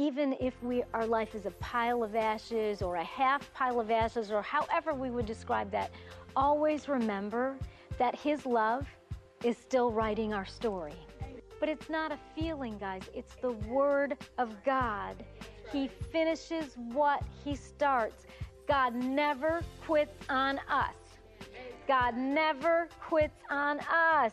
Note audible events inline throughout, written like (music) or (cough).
even if we, our life is a pile of ashes or a half pile of ashes or however we would describe that, always remember that His love is still writing our story. But it's not a feeling, guys, it's the Word of God. He finishes what He starts. God never quits on us. God never quits on us.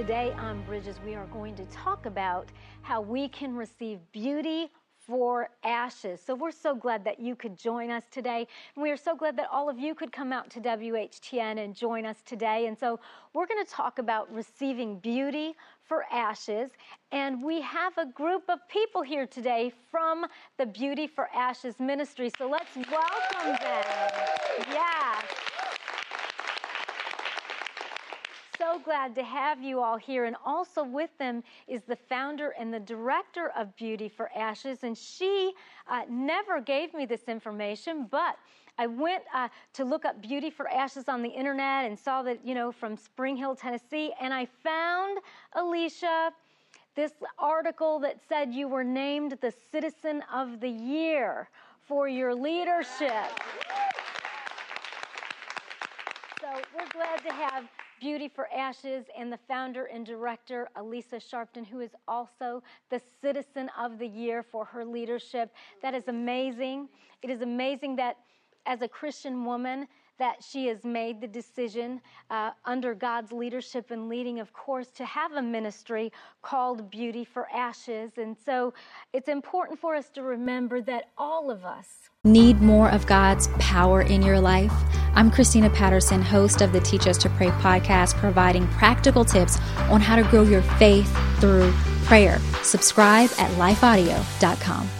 Today on Bridges, we are going to talk about how we can receive beauty for ashes. So we're so glad that you could join us today. And we are so glad that all of you could come out to WHTN and join us today. And so we're going to talk about receiving beauty for ashes. And we have a group of people here today from the Beauty for Ashes ministry. So let's welcome them. Yeah so glad to have you all here. And also with them is the founder and the director of Beauty for Ashes. And she uh, never gave me this information, but I went uh, to look up Beauty for Ashes on the internet and saw that, you know, from Spring Hill, Tennessee. And I found, Alicia, this article that said you were named the Citizen of the Year for your leadership. So we're glad to have Beauty for Ashes and the founder and director, Alicia Sharpton, who is also the Citizen of the Year for her leadership. That is amazing. It is amazing that as a Christian woman, that she has made the decision uh, under God's leadership and leading, of course, to have a ministry called Beauty for Ashes. And so it's important for us to remember that all of us need more of God's power in your life. I'm Christina Patterson, host of the Teach Us to Pray podcast, providing practical tips on how to grow your faith through prayer. Subscribe at lifeaudio.com.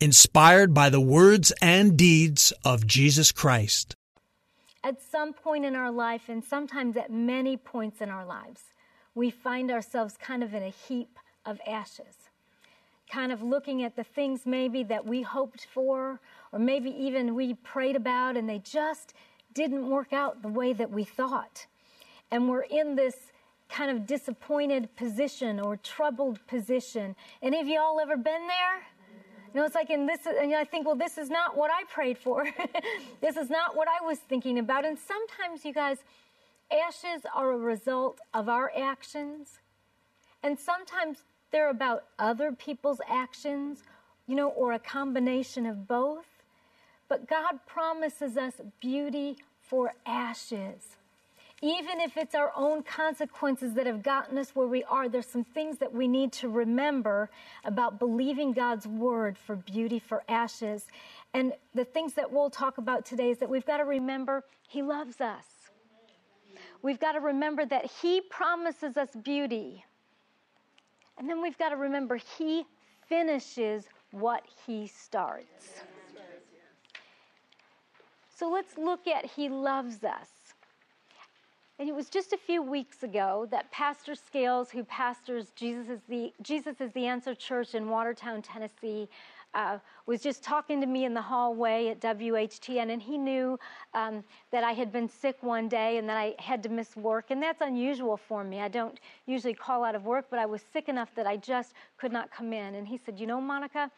inspired by the words and deeds of Jesus Christ. At some point in our life, and sometimes at many points in our lives, we find ourselves kind of in a heap of ashes, kind of looking at the things maybe that we hoped for, or maybe even we prayed about, and they just didn't work out the way that we thought. And we're in this kind of disappointed position or troubled position. Any of y'all ever been there? You know, it's like, and this, and I think, well, this is not what I prayed for. (laughs) this is not what I was thinking about. And sometimes, you guys, ashes are a result of our actions. And sometimes they're about other people's actions, you know, or a combination of both. But God promises us beauty for ashes even if it's our own consequences that have gotten us where we are, there's some things that we need to remember about believing God's word for beauty for ashes. And the things that we'll talk about today is that we've got to remember He loves us. We've got to remember that He promises us beauty. And then we've got to remember He finishes what He starts. So let's look at He loves us. And it was just a few weeks ago that Pastor Scales, who pastors Jesus is the, Jesus is the Answer Church in Watertown, Tennessee, uh, was just talking to me in the hallway at WHTN, and he knew um, that I had been sick one day and that I had to miss work, and that's unusual for me. I don't usually call out of work, but I was sick enough that I just could not come in. And he said, You know, Monica,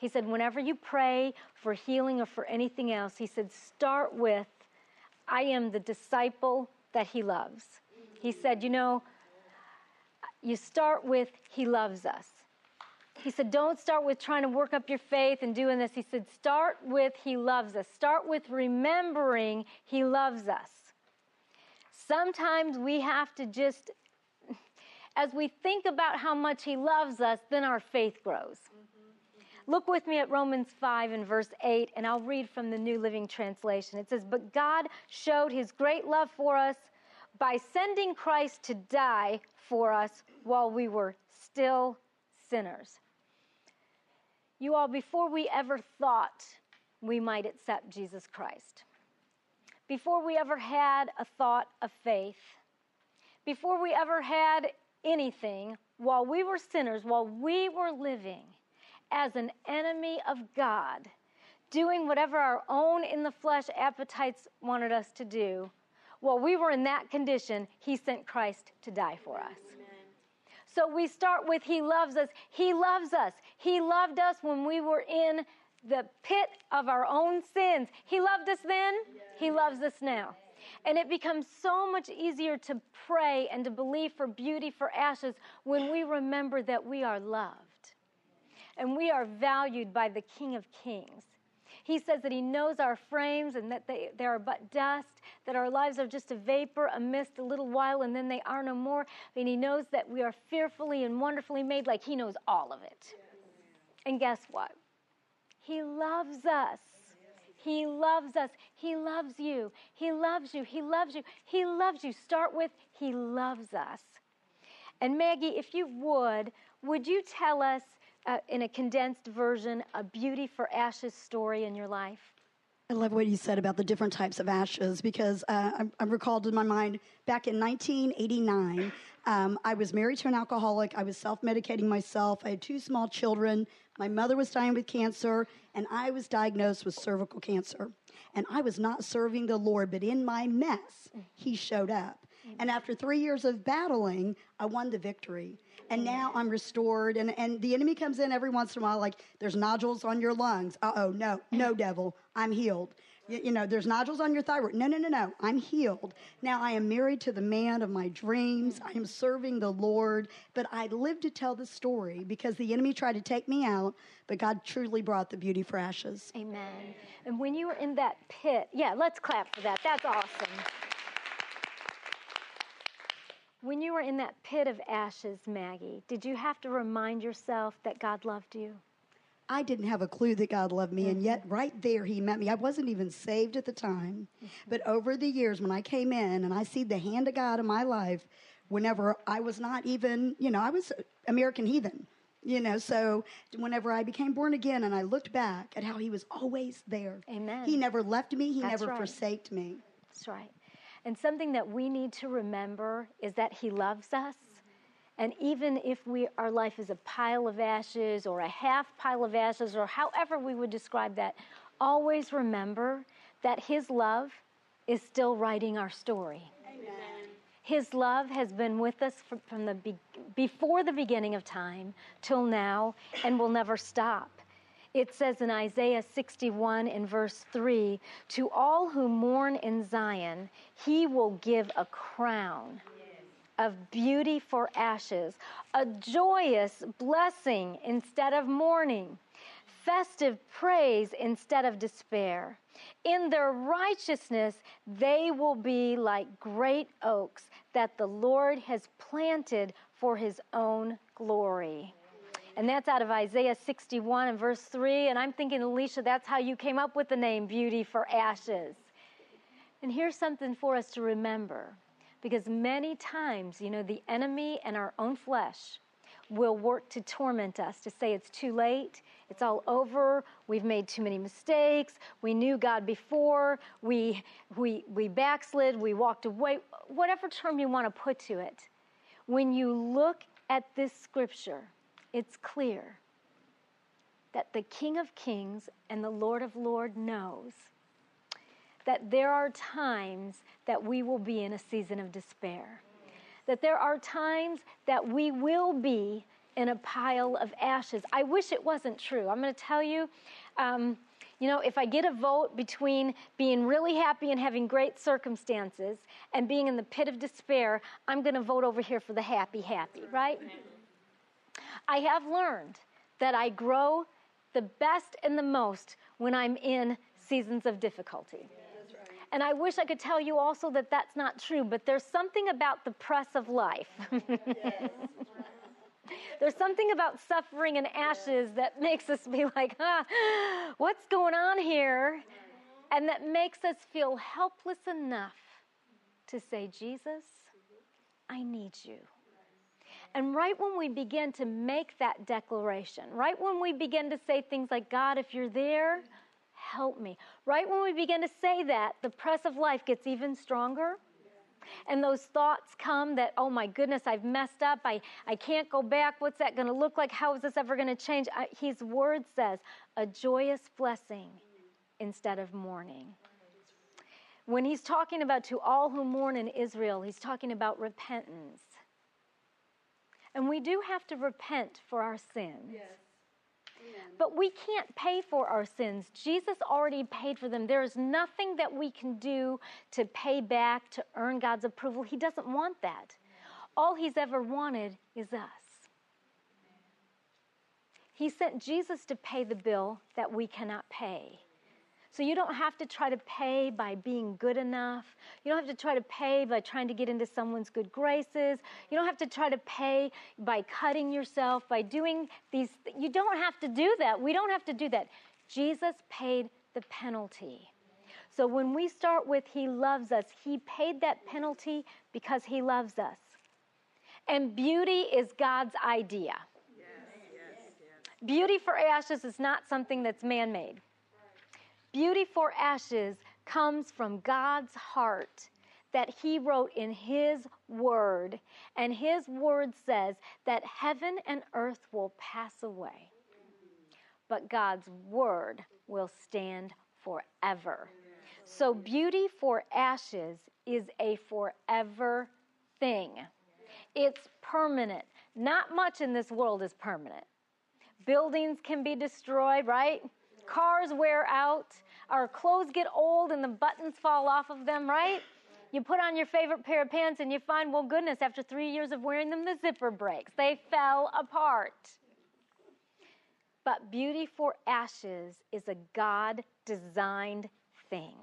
he said, whenever you pray for healing or for anything else, he said, start with, I am the disciple that He loves. He said, You know, you start with He loves us. He said, Don't start with trying to work up your faith and doing this. He said, Start with He loves us. Start with remembering He loves us. Sometimes we have to just, as we think about how much He loves us, then our faith grows. Look with me at Romans 5 and verse 8, and I'll read from the New Living Translation. It says, But God showed his great love for us by sending Christ to die for us while we were still sinners. You all, before we ever thought we might accept Jesus Christ, before we ever had a thought of faith, before we ever had anything, while we were sinners, while we were living as an enemy of God, doing whatever our own in the flesh appetites wanted us to do, while we were in that condition, He sent Christ to die for us. So we start with He loves us. He loves us. He loved us when we were in the pit of our own sins. He loved us then, He loves us now. And it becomes so much easier to pray and to believe for beauty for ashes when we remember that we are loved and we are valued by the King of Kings. He says that He knows our frames and that they, they are but dust, that our lives are just a vapor, a mist, a little while, and then they are no more. And He knows that we are fearfully and wonderfully made, like He knows all of it. And guess what? He loves us. He loves us. He loves you. He loves you. He loves you. He loves you. Start with He loves us. And Maggie, if you would, would you tell us uh, in a condensed version, a beauty for ashes story in your life? I love what you said about the different types of ashes because uh, I'm, I'm, recalled in my mind back in 1989. Um, I was married to an alcoholic. I was self medicating myself. I had two small children. My mother was dying with cancer, and I was diagnosed with cervical cancer. And I was not serving the Lord, but in my mess, He showed up. And after three years of battling, I won the victory. And now I'm restored. And, and the enemy comes in every once in a while, like, there's nodules on your lungs. Uh oh, no, no, devil, I'm healed. You, you know, there's nodules on your thyroid. No, no, no, no, I'm healed. Now I am married to the man of my dreams. I am serving the Lord. But I live to tell the story because the enemy tried to take me out, but God truly brought the beauty for ashes. Amen. And when you were in that pit, yeah, let's clap for that. That's awesome. When you were in that pit of ashes, Maggie, did you have to remind yourself that God loved you? I didn't have a clue that God loved me, mm-hmm. and yet right there He met me. I wasn't even saved at the time, mm-hmm. but over the years when I came in and I see the hand of God in my life, whenever I was not even, you know, I was American heathen, you know. So whenever I became born again, and I looked back at how He was always there. Amen. He never left me. He That's never right. forsaked me. That's right. And something that we need to remember is that He loves us. And even if we, our life is a pile of ashes or a half pile of ashes or however we would describe that, always remember that His love is still writing our story. Amen. His love has been with us from the be- before the beginning of time till now and will never stop. It says in Isaiah 61 in verse 3 To all who mourn in Zion, he will give a crown of beauty for ashes, a joyous blessing instead of mourning, festive praise instead of despair. In their righteousness, they will be like great oaks that the Lord has planted for his own glory. And that's out of Isaiah 61 and verse 3. And I'm thinking, Alicia, that's how you came up with the name Beauty for Ashes. And here's something for us to remember. Because many times, you know, the enemy and our own flesh will work to torment us, to say it's too late, it's all over, we've made too many mistakes, we knew God before, we, we, we backslid, we walked away, whatever term you want to put to it. When you look at this scripture, it's clear that the King of Kings and the Lord of Lords knows that there are times that we will be in a season of despair. That there are times that we will be in a pile of ashes. I wish it wasn't true. I'm going to tell you, um, you know, if I get a vote between being really happy and having great circumstances and being in the pit of despair, I'm going to vote over here for the happy, happy, right? I have learned that I grow the best and the most when I'm in seasons of difficulty. And I wish I could tell you also that that's not true, but there's something about the press of life. (laughs) There's something about suffering and ashes that makes us be like, ah, what's going on here? And that makes us feel helpless enough to say, Jesus, I need you. And right when we begin to make that declaration, right when we begin to say things like, God, if you're there, help me. Right when we begin to say that, the press of life gets even stronger. And those thoughts come that, oh my goodness, I've messed up. I, I can't go back. What's that going to look like? How is this ever going to change? I, his word says, a joyous blessing instead of mourning. When he's talking about to all who mourn in Israel, he's talking about repentance. And we do have to repent for our sins. Yes. But we can't pay for our sins. Jesus already paid for them. There is nothing that we can do to pay back, to earn God's approval. He doesn't want that. All He's ever wanted is us. He sent Jesus to pay the bill that we cannot pay. So you don't have to try to pay by being good enough. You don't have to try to pay by trying to get into someone's good graces. You don't have to try to pay by cutting yourself, by doing these. You don't have to do that. We don't have to do that. Jesus paid the penalty. So when we start with He loves us, He paid that penalty because He loves us. And beauty is God's idea. Yes, yes, yes. Beauty for ashes is not something that's man made. Beauty for ashes comes from God's heart that He wrote in His Word. And His Word says that heaven and earth will pass away, but God's Word will stand forever. So, beauty for ashes is a forever thing. It's permanent. Not much in this world is permanent. Buildings can be destroyed, right? Cars wear out, our clothes get old and the buttons fall off of them, right? You put on your favorite pair of pants and you find, well, goodness, after three years of wearing them, the zipper breaks. They fell apart. But beauty for ashes is a God designed thing.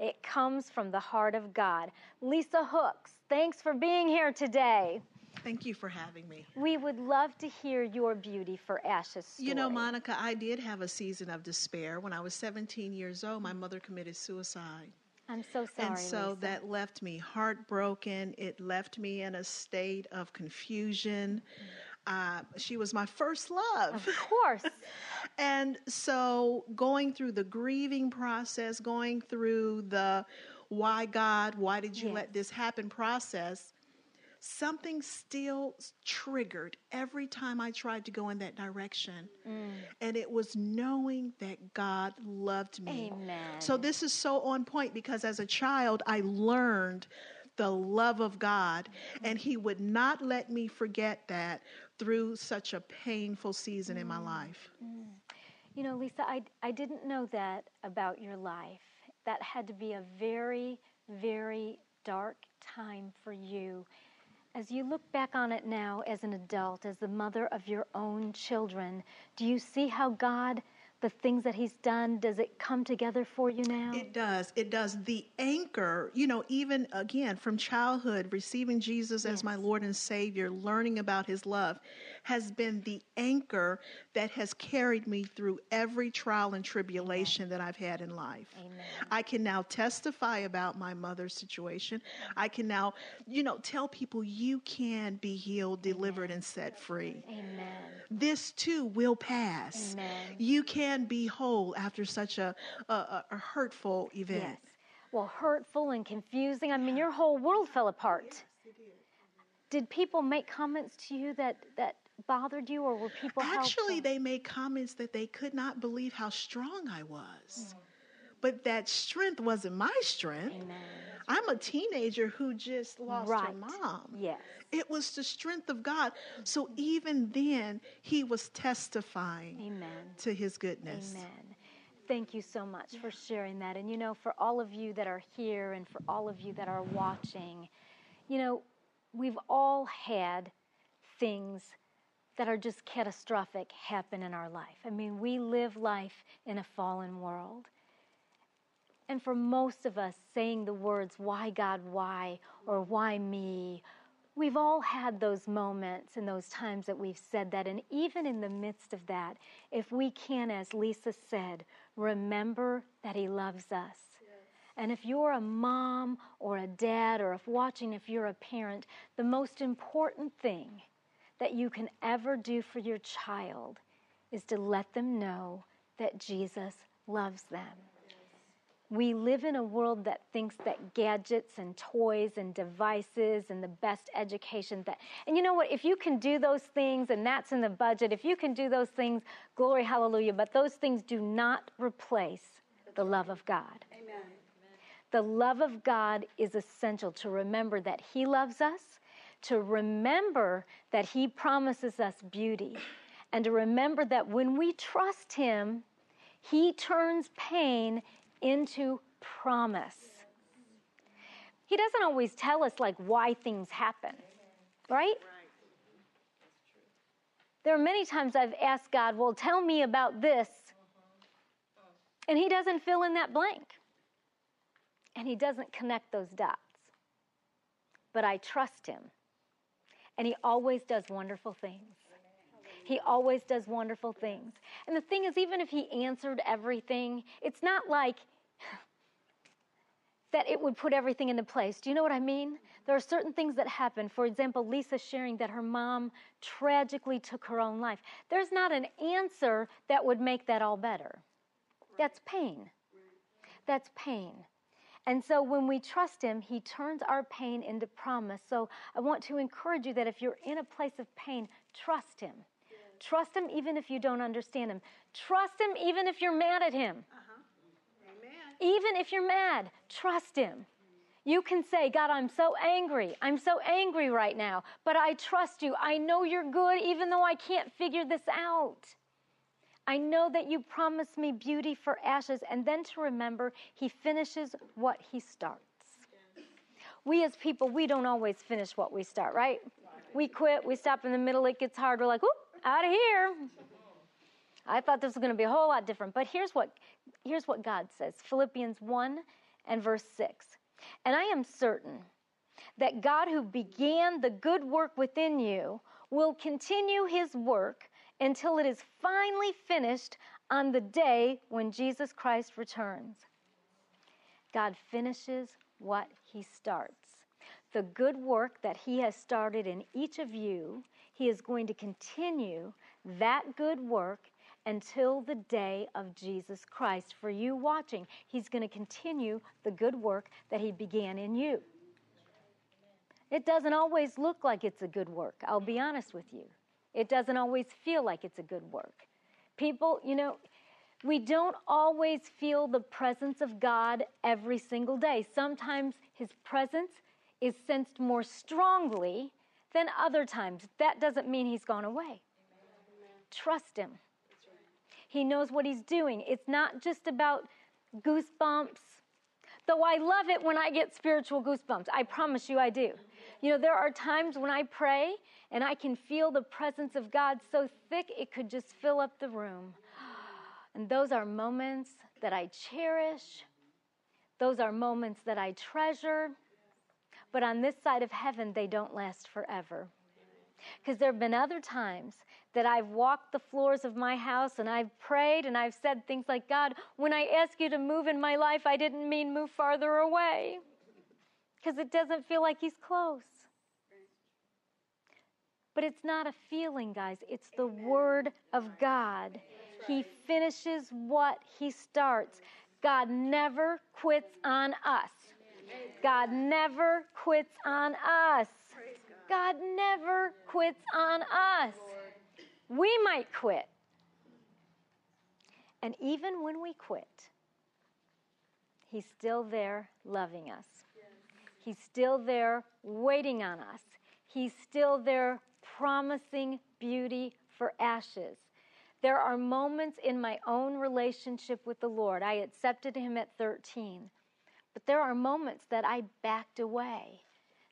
It comes from the heart of God. Lisa Hooks, thanks for being here today. Thank you for having me. We would love to hear your beauty for ashes story. You know, Monica, I did have a season of despair. When I was 17 years old, my mother committed suicide. I'm so sorry. And so Lisa. that left me heartbroken. It left me in a state of confusion. Uh, she was my first love. Of course. (laughs) and so going through the grieving process, going through the why God, why did you yes. let this happen process, something still triggered every time I tried to go in that direction. Mm. And it was knowing that God loved me. Amen. So this is so on point because as a child, I learned the love of God, and He would not let me forget that through such a painful season mm. in my mm. life. Mm. You know, Lisa, I, I didn't know that about your life. That had to be a very, very dark time for you. As you look back on it now as an adult, as the mother of your own children, do you see how God the things that he's done does it come together for you now? It does. It does. The anchor you know even again from childhood receiving jesus yes. as my lord and savior learning about his love has been the anchor that has carried me through every trial and tribulation that I've had in life. Amen. I can now testify about my mother's situation. I can now, you know, tell people you can be healed, delivered, Amen. and set free. Amen. This too will pass. Amen. You can be whole after such a, a, a hurtful event. Yes. Well, hurtful and confusing. I mean, your whole world fell apart. Yes, did people make comments to you that that bothered you, or were people actually? They made comments that they could not believe how strong I was, mm. but that strength wasn't my strength. Amen. I'm a teenager who just lost right. her mom. Yes. It was the strength of God. So even then, he was testifying Amen. to his goodness. Amen. Thank you so much for sharing that. And you know, for all of you that are here and for all of you that are watching, you know, we've all had things that are just catastrophic happen in our life. I mean, we live life in a fallen world. And for most of us, saying the words, why God, why, or why me, We've all had those moments and those times that we've said that. And even in the midst of that, if we can, as Lisa said, remember that He loves us. And if you're a mom or a dad, or if watching, if you're a parent, the most important thing that you can ever do for your child is to let them know that Jesus loves them. We live in a world that thinks that gadgets and toys and devices and the best education that, and you know what, if you can do those things and that's in the budget, if you can do those things, glory, hallelujah, but those things do not replace the love of God. Amen. The love of God is essential to remember that He loves us, to remember that He promises us beauty, and to remember that when we trust Him, He turns pain into promise. He doesn't always tell us like why things happen, right? There are many times I've asked God, well, tell me about this. And He doesn't fill in that blank. And He doesn't connect those dots. But I trust Him. And He always does wonderful things. He always does wonderful things. And the thing is, even if he answered everything, it's not like that it would put everything into place. Do you know what I mean? There are certain things that happen. For example, Lisa sharing that her mom tragically took her own life. There's not an answer that would make that all better. That's pain. That's pain. And so when we trust Him, He turns our pain into promise. So I want to encourage you that if you're in a place of pain, trust Him. Trust Him even if you don't understand Him. Trust Him even if you're mad at Him. Uh-huh. Even if you're mad, trust Him. You can say, God, I'm so angry. I'm so angry right now, but I trust you. I know you're good even though I can't figure this out. I know that you promised me beauty for ashes, and then to remember, He finishes what He starts. We as people, we don't always finish what we start, right? We quit, we stop in the middle, it gets hard. We're like, whoop, out of here. I thought this was going to be a whole lot different. But here's what, here's what God says Philippians 1 and verse 6. And I am certain that God, who began the good work within you, will continue his work until it is finally finished on the day when Jesus Christ returns. God finishes what he starts. The good work that he has started in each of you he is going to continue that good work until the day of Jesus Christ. For you watching, He's going to continue the good work that He began in you. It doesn't always look like it's a good work, I'll be honest with you. It doesn't always feel like it's a good work. People, you know, we don't always feel the presence of God every single day. Sometimes His presence is sensed more strongly than other times. That doesn't mean he's gone away. Amen. Trust him. He knows what he's doing. It's not just about goosebumps. Though I love it when I get spiritual goosebumps. I promise you I do. You know, there are times when I pray and I can feel the presence of God so thick it could just fill up the room. (gasps) And those are moments that I cherish. Those are moments that I treasure. But on this side of heaven, they don't last forever. Because there have been other times that I've walked the floors of my house and I've prayed and I've said things like, God, when I ask you to move in my life, I didn't mean move farther away. Because it doesn't feel like He's close. But it's not a feeling, guys, it's the Word of God. He finishes what He starts. God never quits on us. God never quits on us. God never quits on us. We might quit. And even when we quit, He's still there loving us. He's still there waiting on us. He's still there promising beauty for ashes. There are moments in my own relationship with the Lord. I accepted Him at 13. But there are moments that I backed away.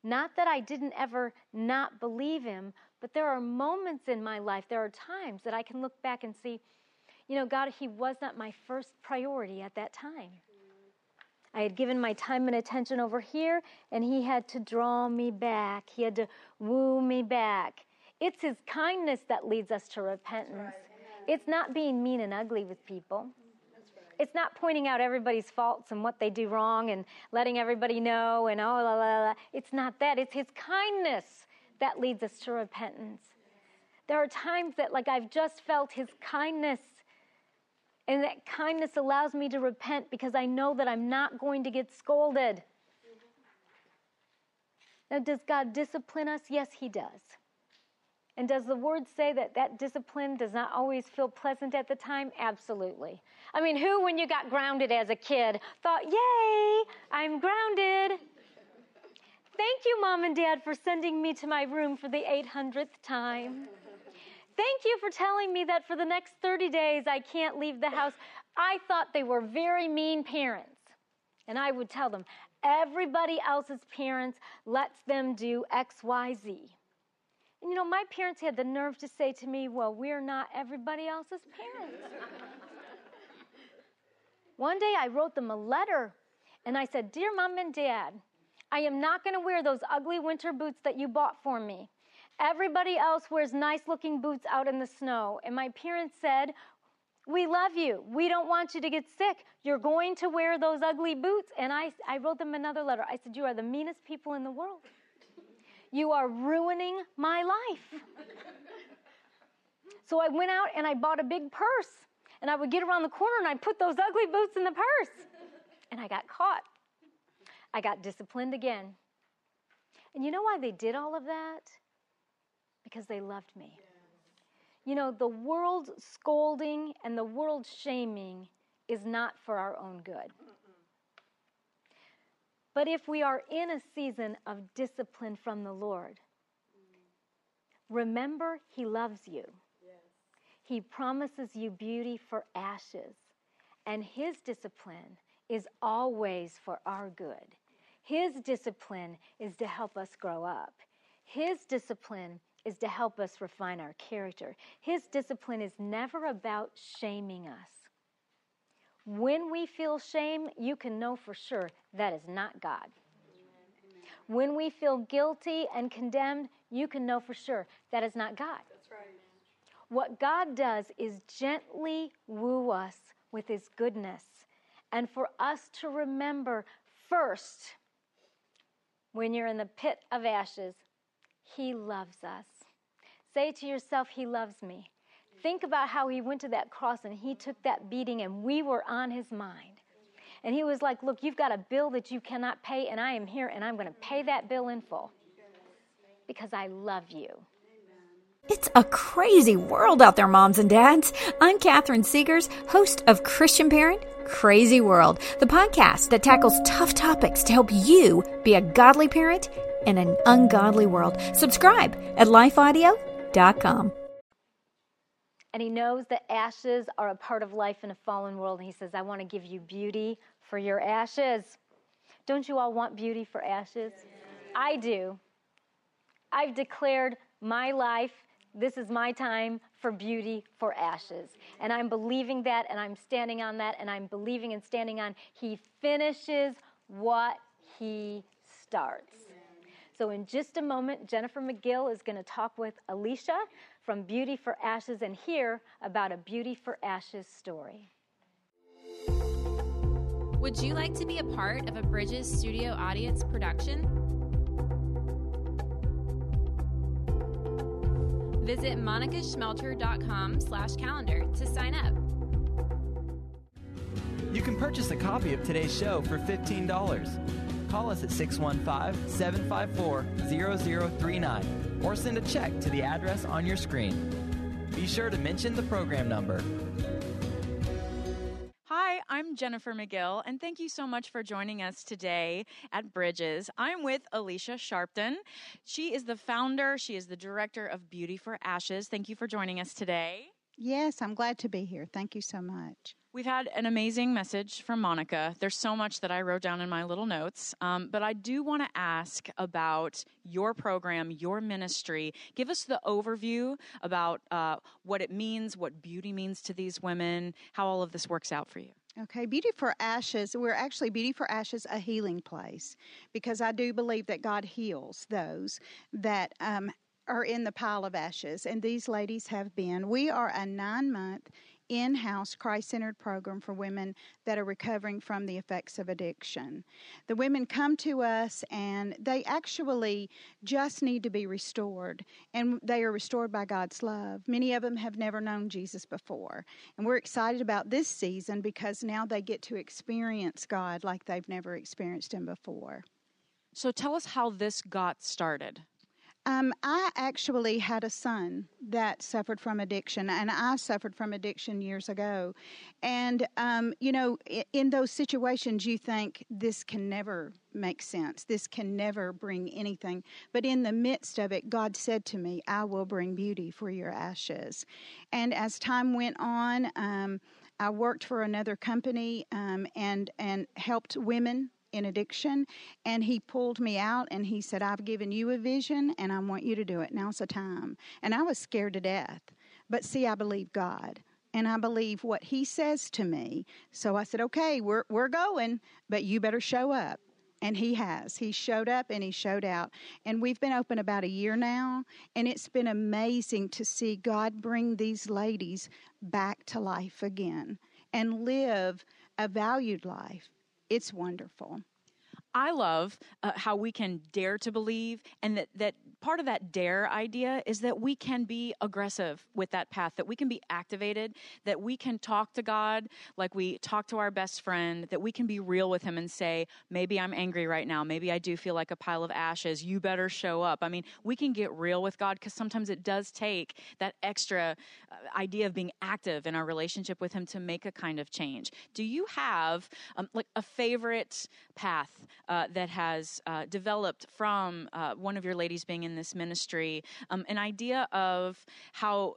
Not that I didn't ever not believe him, but there are moments in my life, there are times that I can look back and see, you know, God, he was not my first priority at that time. I had given my time and attention over here, and He had to draw me back. He had to woo me back. It's His kindness that leads us to repentance. Right. It's not being mean and ugly with people. It's not pointing out everybody's faults and what they do wrong and letting everybody know and oh, la, la, la. It's not that. It's His kindness that leads us to repentance. There are times that, like, I've just felt His kindness and that kindness allows me to repent because I know that I'm not going to get scolded. Now, does God discipline us? Yes, He does. And does the word say that that discipline does not always feel pleasant at the time? Absolutely. I mean, who, when you got grounded as a kid, thought, Yay, I'm grounded? Thank you, Mom and Dad, for sending me to my room for the 800th time. Thank you for telling me that for the next 30 days I can't leave the house. I thought they were very mean parents. And I would tell them, everybody else's parents lets them do X, Y, Z. And you know, my parents had the nerve to say to me, Well, we're not everybody else's parents. One day I wrote them a letter and I said, Dear mom and dad, I am not going to wear those ugly winter boots that you bought for me. Everybody else wears nice looking boots out in the snow. And my parents said, We love you. We don't want you to get sick. You're going to wear those ugly boots. And I, I wrote them another letter. I said, You are the meanest people in the world. You are ruining my life. (laughs) so I went out and I bought a big purse. And I would get around the corner and I'd put those ugly boots in the purse. And I got caught. I got disciplined again. And you know why they did all of that? because they loved me. You know, the world scolding and the world shaming is not for our own good. But if we are in a season of discipline from the Lord, remember He loves you. He promises you beauty for ashes, and His discipline is always for our good. His discipline is to help us grow up. His discipline is to help us refine our character. His discipline is never about shaming us. When we feel shame, you can know for sure that is not God. When we feel guilty and condemned, you can know for sure that is not God. That's right. What God does is gently woo us with His goodness and for us to remember first, when you're in the pit of ashes, He loves us. Say to yourself, He loves me. Think about how He went to that cross and He took that beating, and we were on His mind. And He was like, Look, you've got a bill that you cannot pay, and I am here, and I'm going to pay that bill in full because I love you. It's a crazy world out there, moms and dads. I'm Catherine Segars, host of Christian Parent Crazy World, the podcast that tackles tough topics to help you be a godly parent in an ungodly world. Subscribe at lifeaudio.com and he knows that ashes are a part of life in a fallen world. And he says, I want to give you beauty for your ashes. Don't you all want beauty for ashes? I do. I've declared my life, this is my time for beauty for ashes. And I'm believing that, and I'm standing on that, and I'm believing and standing on. He finishes what he starts. So, in just a moment, Jennifer McGill is going to talk with Alicia from Beauty for Ashes and hear about a Beauty for Ashes story. Would you like to be a part of a Bridges Studio Audience production? Visit monicaschmelter.com slash calendar to sign up. You can purchase a copy of today's show for $15 call us at 615 754 0039 or send a check to the address on your screen. Be sure to mention the program number. Hi, I'm Jennifer McGill, and thank you so much for joining us today at Bridges. I'm with Alicia Sharpton. She is the founder, she is the director of Beauty for Ashes. Thank you for joining us today. Yes, I'm glad to be here. Thank you so much. We've had an amazing message from Monica. There's so much that I wrote down in my little notes, um, but I do want to ask about your program, your ministry. Give us the overview about uh, what it means, what beauty means to these women, how all of this works out for you. Okay, Beauty for Ashes, we're actually Beauty for Ashes a healing place because I do believe that God heals those that um, are in the pile of ashes, and these ladies have been. We are a nine month in house Christ centered program for women that are recovering from the effects of addiction. The women come to us and they actually just need to be restored, and they are restored by God's love. Many of them have never known Jesus before, and we're excited about this season because now they get to experience God like they've never experienced Him before. So tell us how this got started. Um, I actually had a son that suffered from addiction, and I suffered from addiction years ago. And, um, you know, in, those situations, you think this can never make sense. This can never bring anything. But in the midst of it, God said to me, I will bring beauty for your ashes. And as time went on, um, I worked for another company um, and and helped women in addiction. And he pulled me out and he said, I've given you a vision and I want you to do it. Now's the time. And I was scared to death. But see, I believe God and I believe what he says to me. So I said, okay, we're, we're going, but you better show up. And he has. He showed up and he showed out. And we've been open about a year now. And it's been amazing to see God bring these ladies back to life again and live a valued life it's wonderful. I love uh, how we can dare to believe, and that, that part of that dare idea is that we can be aggressive with that path, that we can be activated, that we can talk to God like we talk to our best friend, that we can be real with Him and say, maybe I'm angry right now, maybe I do feel like a pile of ashes, you better show up. I mean, we can get real with God because sometimes it does take that extra uh, idea of being active in our relationship with Him to make a kind of change. Do you have um, like a favorite path? Uh, that has uh, developed from uh, one of your ladies being in this ministry, um, an idea of how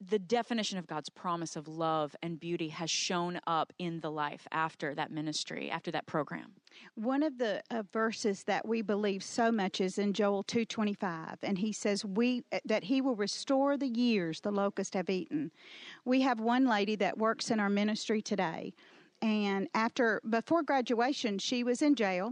the definition of God's promise of love and beauty has shown up in the life after that ministry, after that program. One of the uh, verses that we believe so much is in Joel 2:25 and he says we uh, that he will restore the years the locusts have eaten. We have one lady that works in our ministry today and after before graduation she was in jail.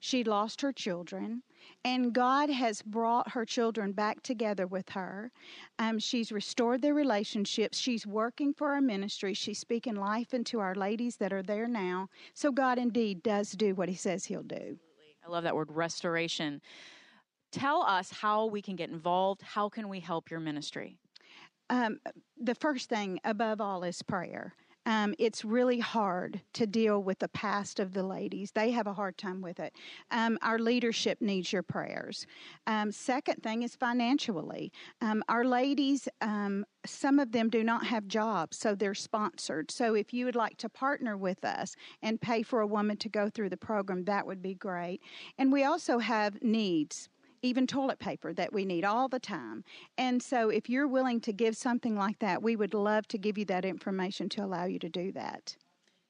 She lost her children and god has brought her children back together with her. Um, she's restored their relationships. She's working for our ministry. She's speaking life into our ladies that are there now. So god indeed does do what he says he'll do. I love that word restoration. Tell us how we can get involved. How can we help your ministry? Um, the first thing above all is prayer um, it's really hard to deal with the past of the ladies. They have a hard time with it. Um, our leadership needs your prayers. Um, second thing is financially. Um, our ladies, um, some of them do not have jobs, so they're sponsored. So if you would like to partner with us and pay for a woman to go through the program, that would be great. And we also have needs even toilet paper that we need all the time. And so, if you're willing to give something like that, we would love to give you that information to allow you to do that.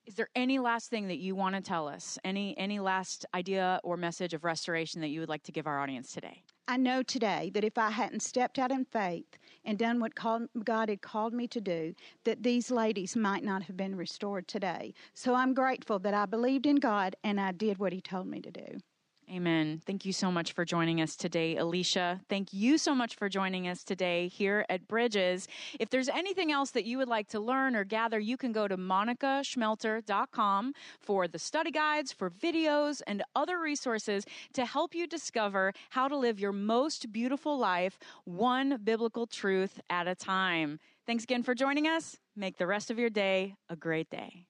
Is there any last thing that you want to tell us? Any any last idea or message of restoration that you would like to give our audience today? I know today that if I hadn't stepped out in faith and done what called, God had called me to do, that these ladies might not have been restored today. So I'm grateful that I believed in God and I did what He told me to do. Amen. Thank you so much for joining us today, Alicia. Thank you so much for joining us today here at Bridges. If there's anything else that you would like to learn or gather, you can go to monicaschmelter.com for the study guides, for videos, and other resources to help you discover how to live your most beautiful life, one biblical truth at a time. Thanks again for joining us. Make the rest of your day a great day.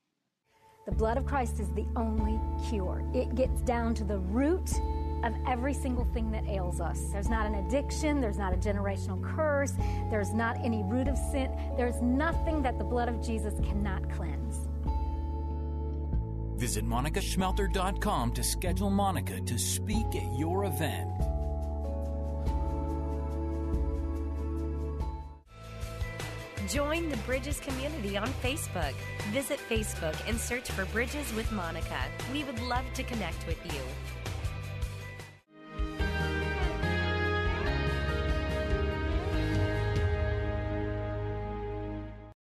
The blood of Christ is the only cure. It gets down to the root of every single thing that ails us. There's not an addiction, there's not a generational curse, there's not any root of sin. There's nothing that the blood of Jesus cannot cleanse. Visit monicaschmelter.com to schedule Monica to speak at your event. Join the Bridges community on Facebook. Visit Facebook and search for Bridges with Monica. We would love to connect with you.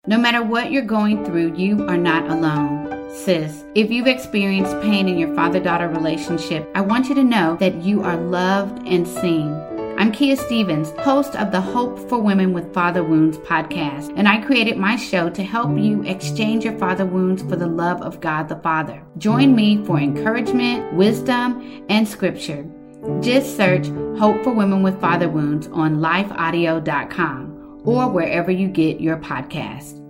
No matter what you're going through, you are not alone. Sis, if you've experienced pain in your father daughter relationship, I want you to know that you are loved and seen. I'm Kia Stevens, host of the Hope for Women with Father Wounds podcast, and I created my show to help you exchange your father wounds for the love of God the Father. Join me for encouragement, wisdom, and scripture. Just search Hope for Women with Father Wounds on lifeaudio.com or wherever you get your podcast.